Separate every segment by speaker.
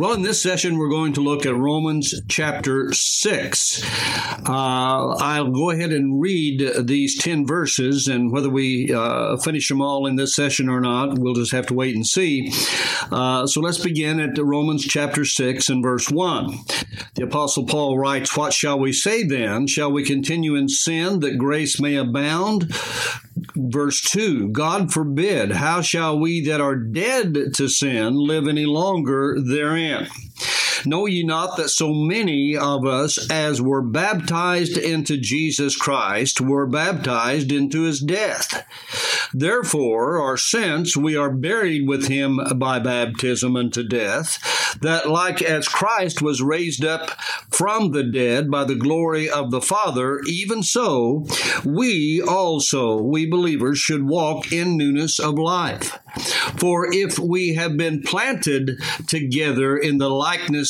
Speaker 1: Well, in this session, we're going to look at Romans chapter 6. Uh, I'll go ahead and read these 10 verses, and whether we uh, finish them all in this session or not, we'll just have to wait and see. Uh, so let's begin at Romans chapter 6 and verse 1. The Apostle Paul writes, What shall we say then? Shall we continue in sin that grace may abound? verse 2 God forbid, how shall we that are dead to sin live any longer therein? can. Know ye not that so many of us as were baptized into Jesus Christ were baptized into his death? Therefore, or since we are buried with him by baptism unto death, that like as Christ was raised up from the dead by the glory of the Father, even so we also, we believers, should walk in newness of life. For if we have been planted together in the likeness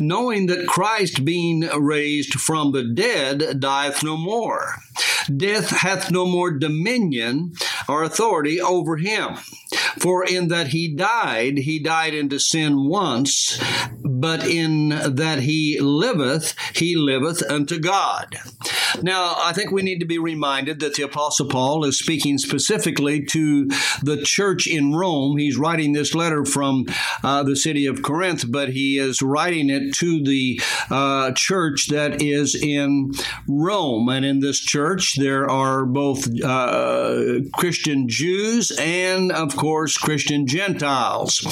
Speaker 1: knowing that Christ, being raised from the dead, dieth no more. Death hath no more dominion or authority over him. For in that he died, he died into sin once, but in that he liveth, he liveth unto God. Now, I think we need to be reminded that the Apostle Paul is speaking specifically to the church in Rome. He's writing this letter from uh, the city of Corinth, but he is writing it to the uh, church that is in Rome. And in this church, there are both uh, Christian Jews and, of course, Christian Gentiles.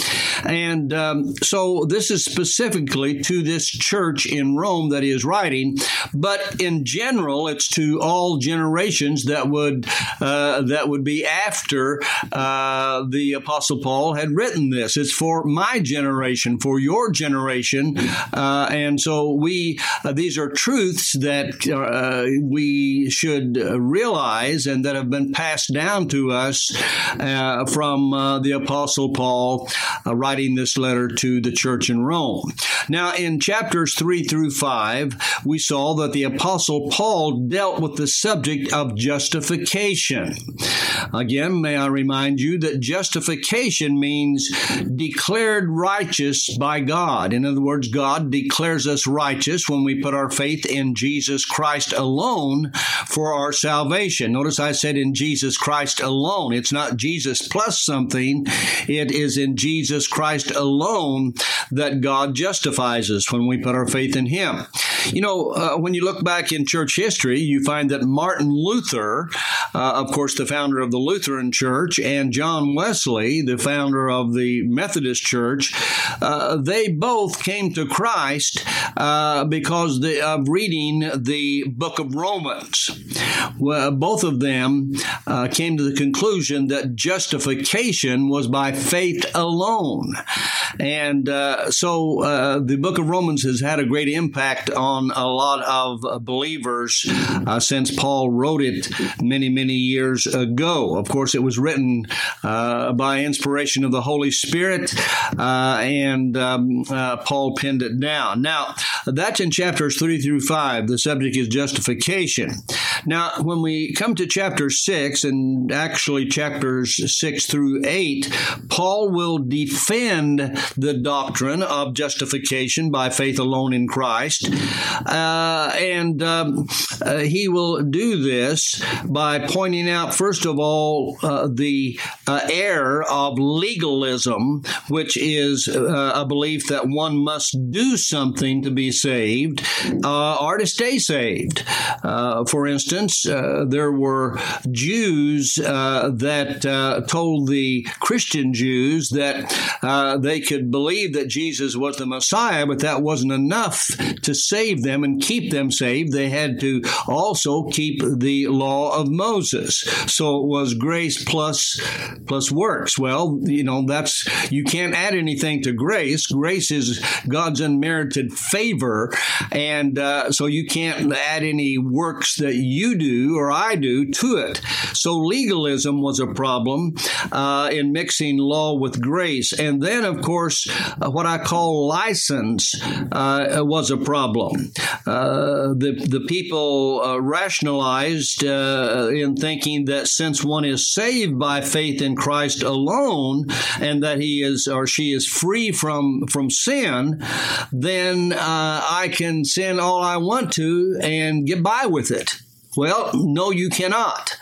Speaker 1: And um, so this is specifically to this church in Rome that he is writing, but in general, it's to all generations that would uh, that would be after uh, the Apostle Paul had written this. It's for my generation, for your generation, uh, and so we uh, these are truths that uh, we should realize and that have been passed down to us uh, from the Apostle Paul writing this letter to the church in Rome. Now, in chapters three through five, we saw that the Apostle Paul dealt with the subject of justification. Again, may I remind you that justification means declared righteous by God. In other words, God declares us righteous when we put our faith in Jesus Christ alone for our salvation. Notice I said in Jesus Christ alone. It's not Jesus plus something, it is in Jesus Christ alone that God justifies us when we put our faith in Him. You know, uh, when you look back in church history, you find that Martin Luther, uh, of course, the founder of the Lutheran Church, and John Wesley, the founder of the Methodist Church, uh, they both came to Christ uh, because they, of reading the book of Romans. Well, both of them uh, came to the conclusion that justification was by faith alone. And uh, so the book of Romans has had a great impact on a lot of uh, believers uh, since Paul wrote it many, many years ago. Of course, it was written uh, by inspiration of the Holy Spirit, uh, and um, uh, Paul penned it down. Now, that's in chapters 3 through 5. The subject is justification. Now, when we come to chapter 6, and actually chapters 6 through 8, Paul will defend the doctrine of justification by faith alone in Christ. Uh, and um, uh, he will do this by pointing out, first of all, uh, the uh, error of legalism, which is uh, a belief that one must do something to be saved uh, or to stay saved. Uh, for instance, there were Jews that told the Christian Jews that they could believe that Jesus was the Messiah, but that wasn't enough to save them and keep them saved. They had to also keep the law of Moses. So it was grace plus plus works. Well, you know, that's you can't add anything to grace. Grace is God's unmerited favor, and uh, so you can't add any works that you do or I do to it. So legalism was a problem uh, in mixing law with grace, and then of course uh, what I call license uh, was a problem. Uh, the the people uh, rationalized in thinking that since one is saved by faith in Christ alone, and that he is or she is free from from sin, then uh, I can sin all I want to and get by with it. Well, no, you cannot.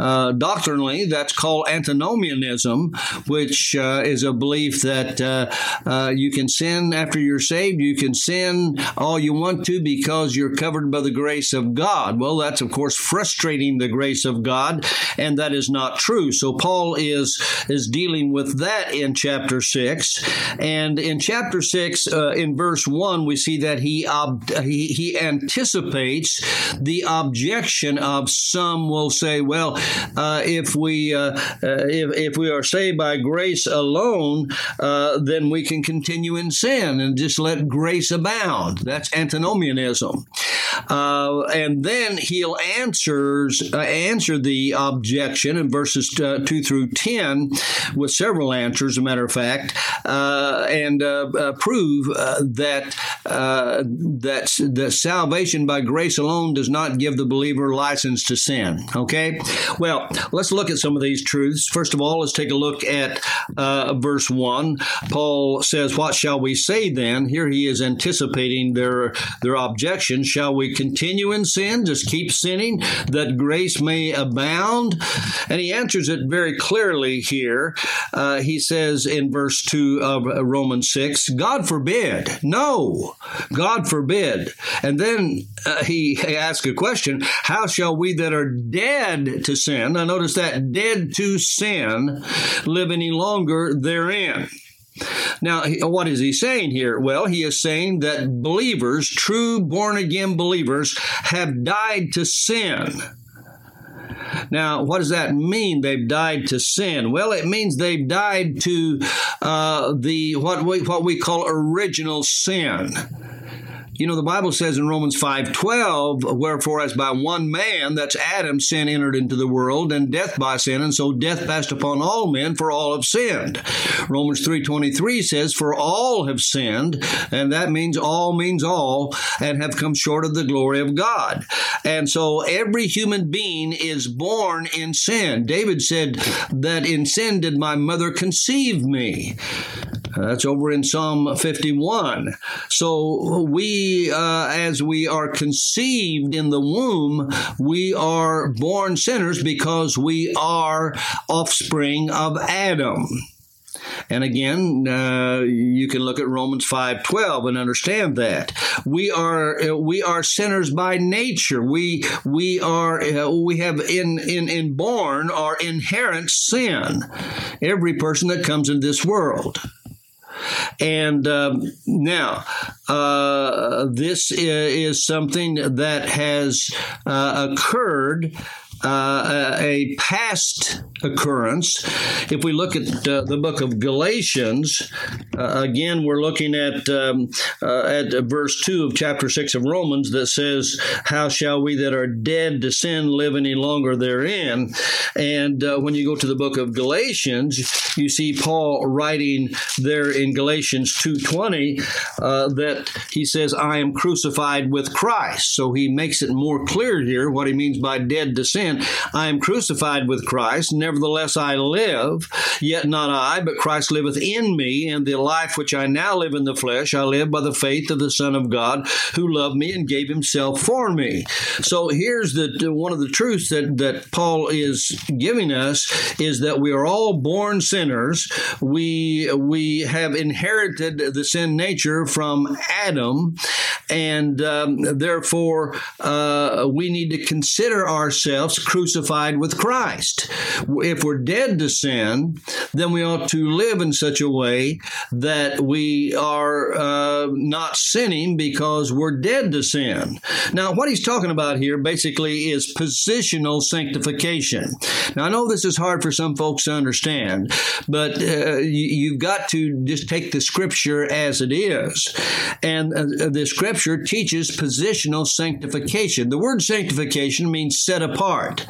Speaker 1: Uh, doctrinally, that's called antinomianism, which uh, is a belief that uh, uh, you can sin after you're saved. You can sin all you want to because you're covered by the grace of God. Well, that's, of course, frustrating the grace of God, and that is not true. So, Paul is, is dealing with that in chapter 6. And in chapter 6, uh, in verse 1, we see that he, ob- he, he anticipates the objection of some will say, well, uh, if we uh, uh, if, if we are saved by grace alone, uh, then we can continue in sin and just let grace abound. That's antinomianism. Uh, and then he'll answers uh, answer the objection in verses two through ten with several answers. A matter of fact, and prove that that that salvation by grace alone does not give the believer license to sin. Okay? Well, let's look at some of these truths. First of all, let's take a look at uh, verse 1. Paul says, What shall we say then? Here he is anticipating their, their objection. Shall we continue in sin? Just keep sinning that grace may abound? And he answers it very clearly here. Uh, he says in verse 2 of Romans 6, God forbid. No, God forbid. And then uh, he asks a question how shall we that are dead to sin, now notice that, dead to sin, live any longer therein? Now, what is he saying here? Well, he is saying that believers, true born again believers, have died to sin. Now, what does that mean? They've died to sin. Well, it means they've died to uh, the what we what we call original sin. You know, the Bible says in Romans 5:12, wherefore as by one man, that's Adam, sin entered into the world, and death by sin, and so death passed upon all men, for all have sinned. Romans 3:23 says, for all have sinned, and that means all means all, and have come short of the glory of God. And so every human being is born in sin. David said that in sin did my mother conceive me. That's over in Psalm 51. So we, uh, as we are conceived in the womb, we are born sinners because we are offspring of Adam. And again, uh, you can look at Romans 5:12 and understand that. We are we are sinners by nature. We we are uh, we have in in in born our inherent sin. Every person that comes into this world. And um, now, uh, this is something that has uh, occurred uh, a past occurrence. If we look at uh, the book of Galatians, uh, again, we're looking at um, uh, at verse two of chapter six of Romans that says, "How shall we that are dead to sin live any longer therein?" And uh, when you go to the book of Galatians, you see Paul writing there in Galatians two twenty uh, that he says, "I am crucified with Christ." So he makes it more clear here what he means by dead to sin sin, I am crucified with Christ. Nevertheless, I live, yet not I, but Christ liveth in me. And the life which I now live in the flesh, I live by the faith of the Son of God who loved me and gave himself for me. So here's the one of the truths that, that Paul is giving us is that we are all born sinners. We we have inherited the sin nature from Adam, and um, therefore uh, we need to consider ourselves crucified with Christ. If we're dead to sin, then we ought to live in such a way that we are uh, not sinning because we're dead to sin. Now, what he's talking about here basically is positional sanctification. Now, I know this is hard for some folks to understand, but uh, you, have got to just take the scripture as it is. And uh, the scripture teaches positional sanctification. The word sanctification means set apart.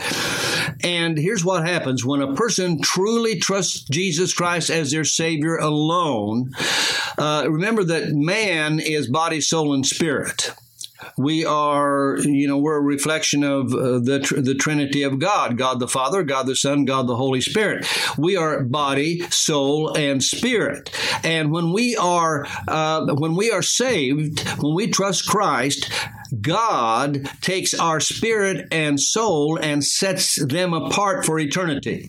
Speaker 1: And here's what happens when a person truly trusts Jesus Christ as their Savior alone. Uh, remember that man is body, soul, and spirit we are, you know, we're a reflection of uh, the, the Trinity of God God the Father, God the Son, God the Holy Spirit. We are body, soul, and spirit. And when we are, uh, when we are saved, when we trust Christ, God takes our spirit and soul and sets them apart for eternity.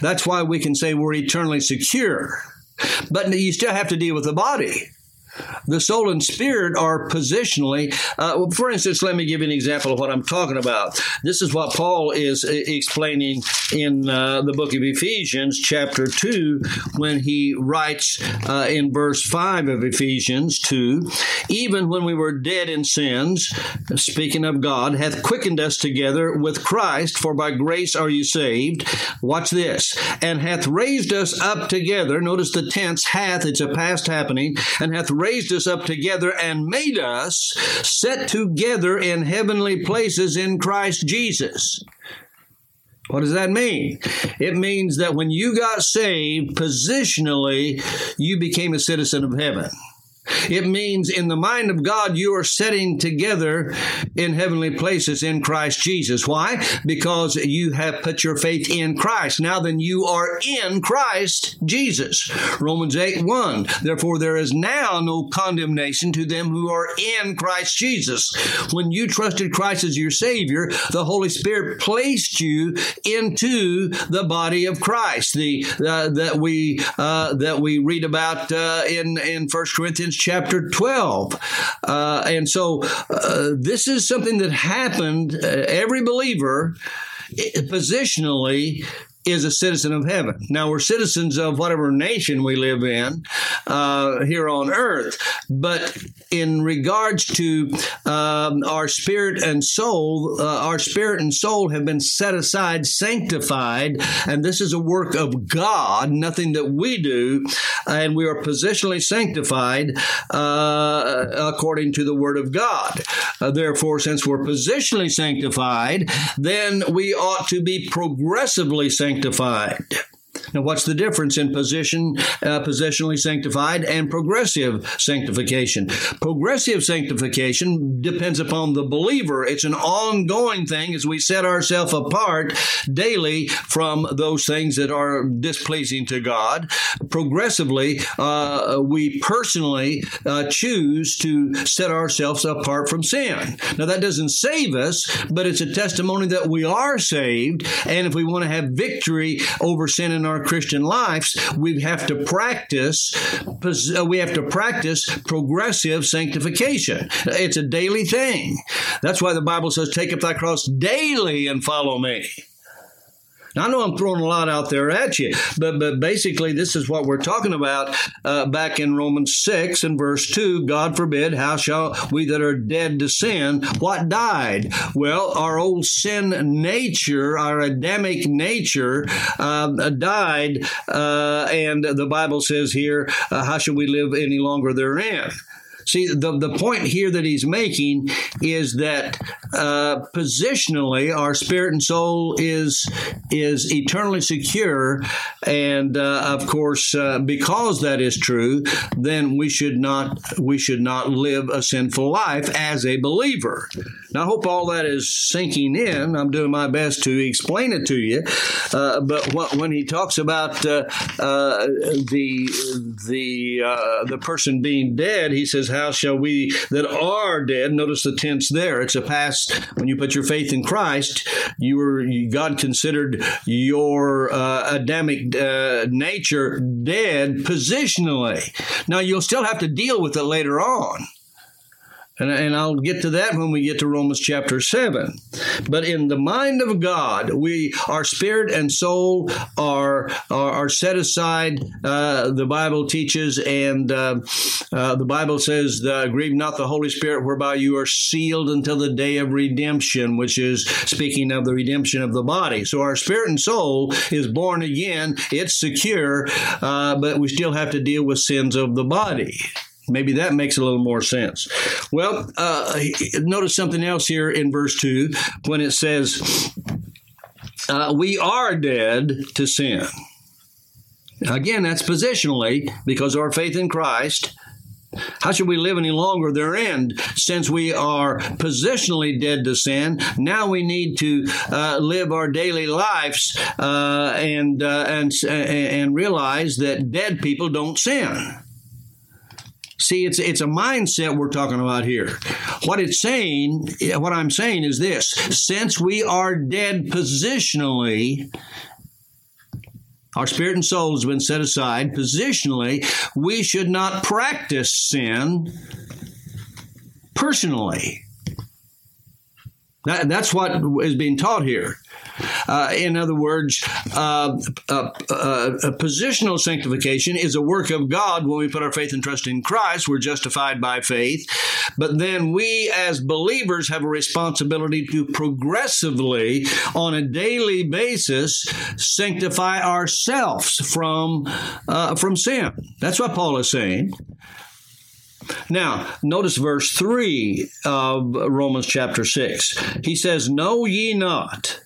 Speaker 1: That's why we can say we're eternally secure. But you still have to deal with the body the soul and spirit are positionally. Uh, for instance, let me give you an example of what I'm talking about. This is what Paul is uh, explaining in uh, the book of Ephesians, chapter 2, when he writes uh, in verse 5 of Ephesians 2 Even when we were dead in sins, speaking of God, hath quickened us together with Christ, for by grace are you saved. Watch this. And hath raised us up together. Notice the tense hath, it's a past happening, and hath raised us up together and made us set together in heavenly places in Christ Jesus. What does that mean? It means that when you got saved, positionally, you became a citizen of heaven. It means in the mind of God, you are setting together in heavenly places in Christ Jesus. Why? Because you have put your faith in Christ. Now then, you are in Christ Jesus. Romans 8 1. Therefore, there is now no condemnation to them who are in Christ Jesus. When you trusted Christ as your Savior, the Holy Spirit placed you into the body of Christ. The uh, that we uh, that we read about uh, in in First Corinthians chapter 12. Uh, and so uh, this is something that happened. Uh, every believer positionally is a citizen of heaven. Now we're citizens of whatever nation we live in uh, here on earth, but in regards to um, our spirit and soul, uh, our spirit and soul have been set aside, sanctified, and this is a work of God, nothing that we do, and we are positionally sanctified uh, according to the Word of God. Uh, therefore, since we're positionally sanctified, then we ought to be progressively sanctified sanctified. Now, what's the difference in position, uh, positionally sanctified and progressive sanctification? Progressive sanctification depends upon the believer. It's an ongoing thing as we set ourselves apart daily from those things that are displeasing to God. Progressively, uh, we personally uh, choose to set ourselves apart from sin. Now, that doesn't save us, but it's a testimony that we are saved. And if we want to have victory over sin in our Christian lives, we have to practice uh, we have to practice progressive sanctification. It's a daily thing. That's why the Bible says, "Take up thy cross daily and follow me." Now, I know I'm throwing a lot out there at you, but but basically, this is what we're talking about uh, back in Romans 6 and verse 2. God forbid, how shall we that are dead to sin, what died? Well, our old sin nature, our Adamic nature, uh, died, uh, and the Bible says here, uh, how shall we live any longer therein? See, the, the point here that he's making is that uh, positionally, our spirit and soul is is eternally secure, and uh, of course, uh, because that is true, then we should not we should not live a sinful life as a believer. Now, I hope all that is sinking in. I'm doing my best to explain it to you, uh, but when he talks about uh, the the the person being dead, he says, "How shall we that are dead?" Notice the tense there. It's a past. When you put your faith in Christ, you were God considered your uh, Adamic uh, nature dead positionally. Now you'll still have to deal with it later on. And, and I'll get to that when we get to Romans chapter 7. But in the mind of God, we our spirit and soul are are, are set aside. Uh, the Bible teaches, and uh, uh, the Bible says, "Grieve not the Holy Spirit, whereby you are sealed until the day of redemption," which is speaking of the redemption of the body. So our spirit and soul is born again; it's secure, uh, but we still have to deal with sins of the body. Maybe that makes a little more sense. Well, uh, notice something else here in verse 2 when it says, uh, We are dead to sin. Again, that's positionally because our faith in Christ. How should we live any longer therein? Since we are positionally dead to sin, now we need to uh, live our daily lives uh, and uh, and and realize that dead people don't sin. See, it's it's a mindset we're talking about here. What it's saying, what I'm saying is this: since we are dead positionally, our spirit and soul has been set aside positionally. We should not practice sin personally. That, that's what is being taught here. Uh, in other words, uh, positional sanctification is a work of God when we put our faith and trust in Christ. We're justified by faith. But then we, as believers, have a responsibility to progressively, on a daily basis, sanctify ourselves from, uh, from sin. That's what Paul is saying. Now, notice verse 3 of Romans chapter 6. He says, Know ye not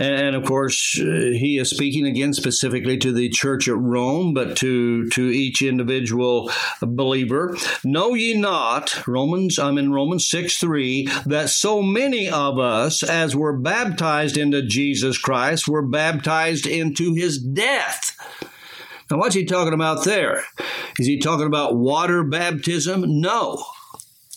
Speaker 1: and of course, uh, he is speaking again specifically to the church at Rome, but to, to each individual believer. Know ye not, Romans, I'm in Romans 6 3, that so many of us, as were baptized into Jesus Christ, were baptized into his death. Now, what's he talking about there? Is he talking about water baptism? No.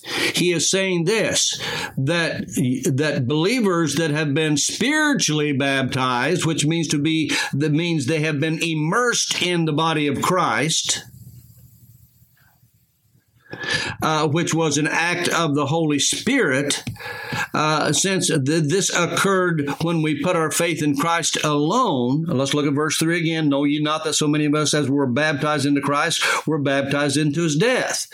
Speaker 1: He is saying this that that believers that have been spiritually baptized, which means to be that means they have been immersed in the body of Christ, uh, which was an act of the Holy Spirit, uh, since th- this occurred when we put our faith in Christ alone. Let's look at verse 3 again. Know ye not that so many of us, as were baptized into Christ, were baptized into his death?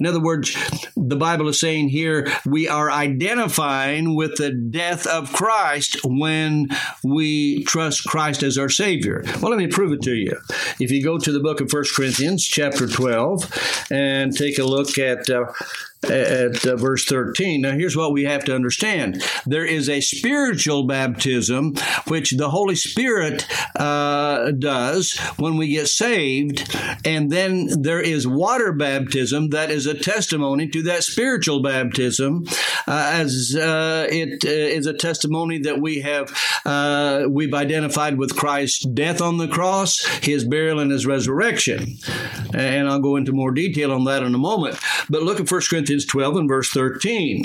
Speaker 1: In other words, the Bible is saying here we are identifying with the death of Christ when we trust Christ as our Savior. Well, let me prove it to you. If you go to the book of 1 Corinthians, chapter 12, and take a look at uh, at uh, verse 13. Now, here's what we have to understand there is a spiritual baptism, which the Holy Spirit uh, does when we get saved, and then there is water baptism that is a testimony to that spiritual baptism, uh, as uh, it uh, is a testimony that we have uh, we've identified with Christ's death on the cross, his burial, and his resurrection. And I'll go into more detail on that in a moment. But look at 1 Corinthians Corinthians 12 and verse 13.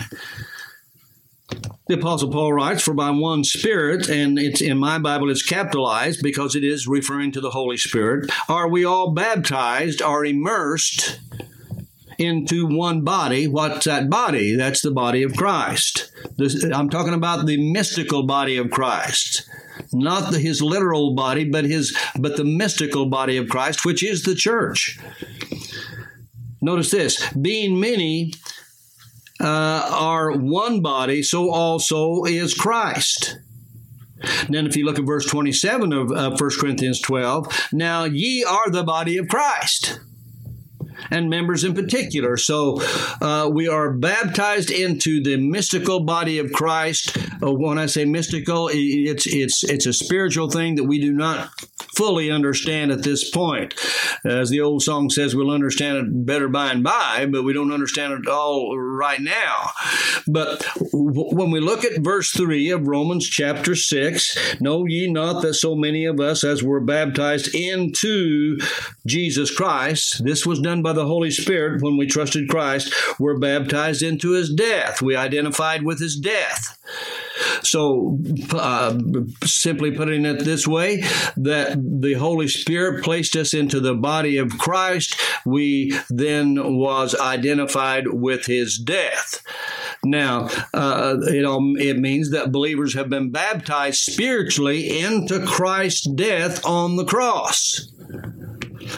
Speaker 1: The Apostle Paul writes, For by one Spirit, and it's in my Bible it's capitalized because it is referring to the Holy Spirit, are we all baptized, are immersed into one body. What's that body? That's the body of Christ. This, I'm talking about the mystical body of Christ. Not the, his literal body, but his but the mystical body of Christ, which is the church. Notice this being many uh, are one body, so also is Christ. then, if you look at verse 27 of uh, 1 Corinthians 12, now ye are the body of Christ. and members in particular. So uh, we are baptized into the mystical body of Christ. Uh, when I say mystical, it's it's it's a spiritual thing that we do not fully understand at this point. As the old song says, we'll understand it better by and by, but we don't understand it all right now. But when we look at verse 3 of Romans chapter 6, know ye not that so many of us as were baptized into Jesus Christ, this was done by the Holy Spirit when we trusted Christ, were baptized into his death. We identified with his death. So, uh, simply putting it this way, that the Holy Spirit placed us into the body of Christ, we then was identified with his death. Now, uh, it, it means that believers have been baptized spiritually into Christ's death on the cross.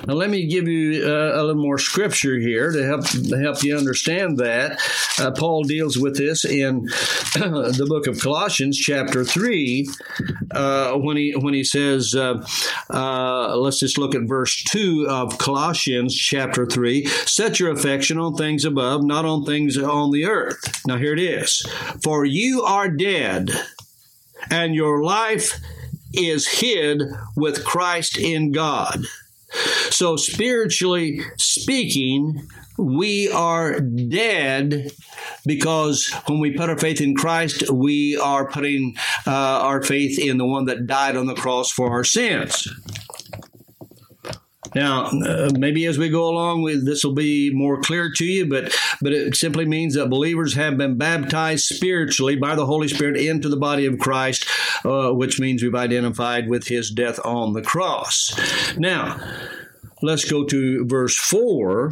Speaker 1: Now, let me give you uh, a little more scripture here to help to help you understand that. Uh, Paul deals with this in the book of Colossians, chapter three, uh, when he when he says, uh, uh, let's just look at verse two of Colossians, chapter three. Set your affection on things above, not on things on the earth. Now, here it is: For you are dead, and your life is hid with Christ in God. So, spiritually speaking, we are dead because when we put our faith in Christ, we are putting uh, our faith in the one that died on the cross for our sins. Now, uh, maybe as we go along, with this will be more clear to you, but but it simply means that believers have been baptized spiritually by the Holy Spirit into the body of Christ, uh, which means we've identified with His death on the cross. Now, let's go to verse four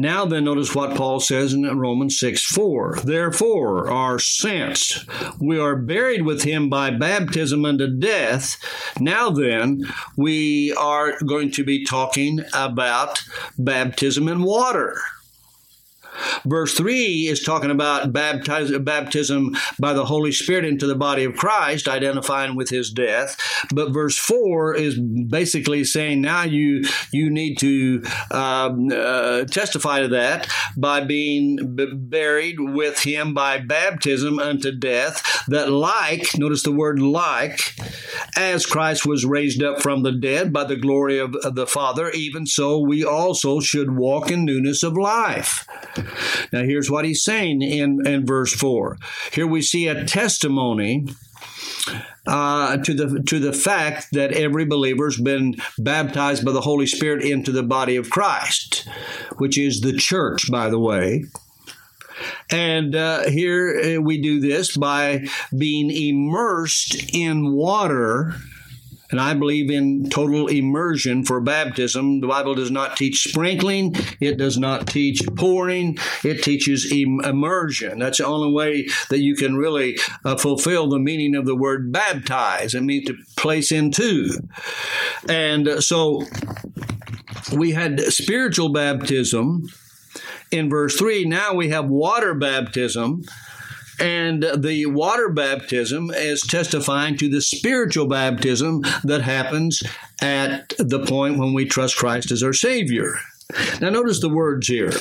Speaker 1: now then, notice what Paul says in Romans 6 4. Therefore, our since we are buried with him by baptism unto death, now then, we are going to be talking about baptism in water. Verse 3 is talking about baptism by the Holy Spirit into the body of Christ, identifying with his death. But verse 4 is basically saying now you, you need to um, uh, testify to that by being b- buried with him by baptism unto death, that like, notice the word like, as Christ was raised up from the dead by the glory of, of the Father, even so we also should walk in newness of life. Now, here's what he's saying in, in verse 4. Here we see a testimony uh, to the to the fact that every believer has been baptized by the Holy Spirit into the body of Christ, which is the church, by the way. And uh, here uh, we do this by being immersed in water and I believe in total immersion for baptism. The Bible does not teach sprinkling, it does not teach pouring, it teaches immersion. That's the only way that you can really uh, fulfill the meaning of the word baptize. It means to place into. And uh, so we had spiritual baptism in verse 3. Now we have water baptism and the water baptism is testifying to the spiritual baptism that happens at the point when we trust Christ as our Savior. Now, notice the words here.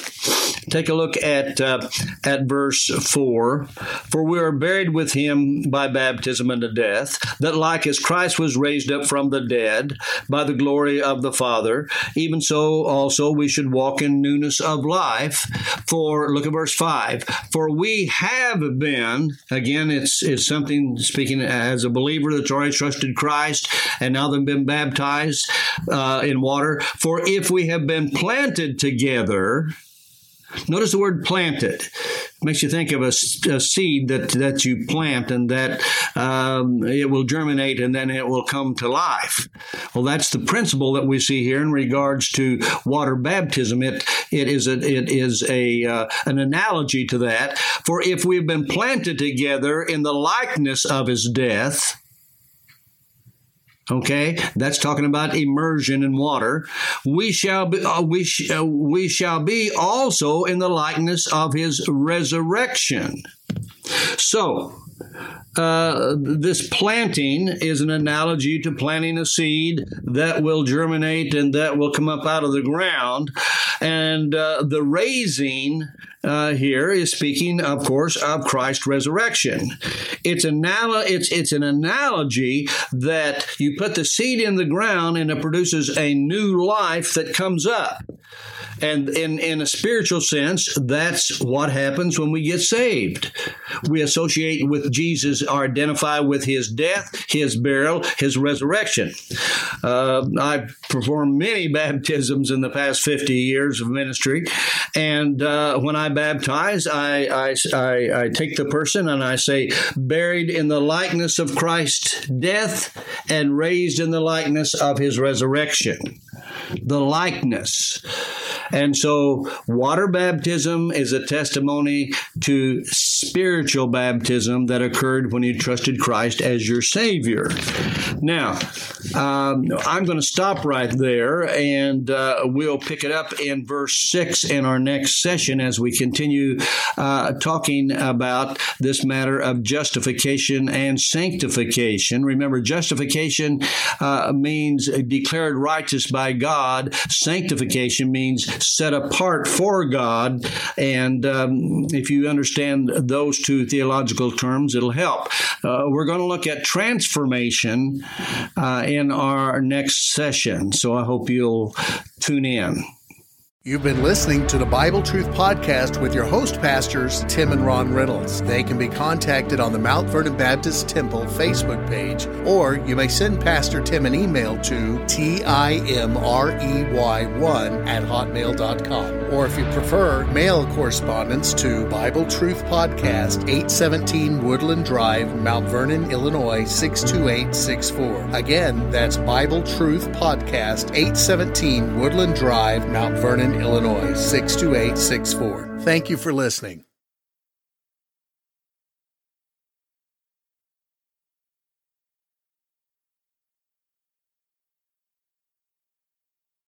Speaker 1: Take a look at uh, at verse four. For we are buried with him by baptism unto death, that like as Christ was raised up from the dead by the glory of the Father, even so also we should walk in newness of life. For look at verse five. For we have been again. It's it's something speaking as a believer that's already trusted Christ and now they've been baptized uh, in water. For if we have been planted together Notice the word planted. Makes you think of a, a, seed that, that you plant and that um, it will germinate and then it will come to life. Well, that's the principle that we see here in regards to water baptism. It, it is, a, it is a, uh, an analogy to that. For if we've been planted together in the likeness of his death, Okay, that's talking about immersion in water. We shall be, uh, we, sh- uh, we shall be also in the likeness of his resurrection. So, uh, this planting is an analogy to planting a seed that will germinate and that will come up out of the ground. And uh, the raising uh, here is speaking, of course, of Christ's resurrection. It's, anal- it's, it's an analogy that you put the seed in the ground and it produces a new life that comes up. And in, in a spiritual sense, that's what happens when we get saved. We associate with Jesus or identify with his death, his burial, his resurrection. Uh, I've performed many baptisms in the past 50 years of ministry. And uh, when I baptize, I, I, I, I take the person and I say, buried in the likeness of Christ's death and raised in the likeness of his resurrection. The likeness. And so, water baptism is a testimony to spiritual baptism that occurred when you trusted Christ as your Savior. Now, um, I'm going to stop right there and uh, we'll pick it up in verse 6 in our next session as we continue uh, talking about this matter of justification and sanctification. Remember, justification uh, means declared righteous by God, sanctification means set apart for God. And um, if you understand those two theological terms, it'll help. Uh, we're going to look at transformation uh, in our next session. So I hope you'll tune in.
Speaker 2: You've been listening to the Bible Truth Podcast with your host pastors, Tim and Ron Reynolds. They can be contacted on the Mount Vernon Baptist Temple Facebook page, or you may send Pastor Tim an email to timrey1 at hotmail.com. Or if you prefer, mail correspondence to Bible Truth Podcast, 817 Woodland Drive, Mount Vernon, Illinois, 62864. Again, that's Bible Truth Podcast, 817 Woodland Drive, Mount Vernon, Illinois 62864. Thank you for listening.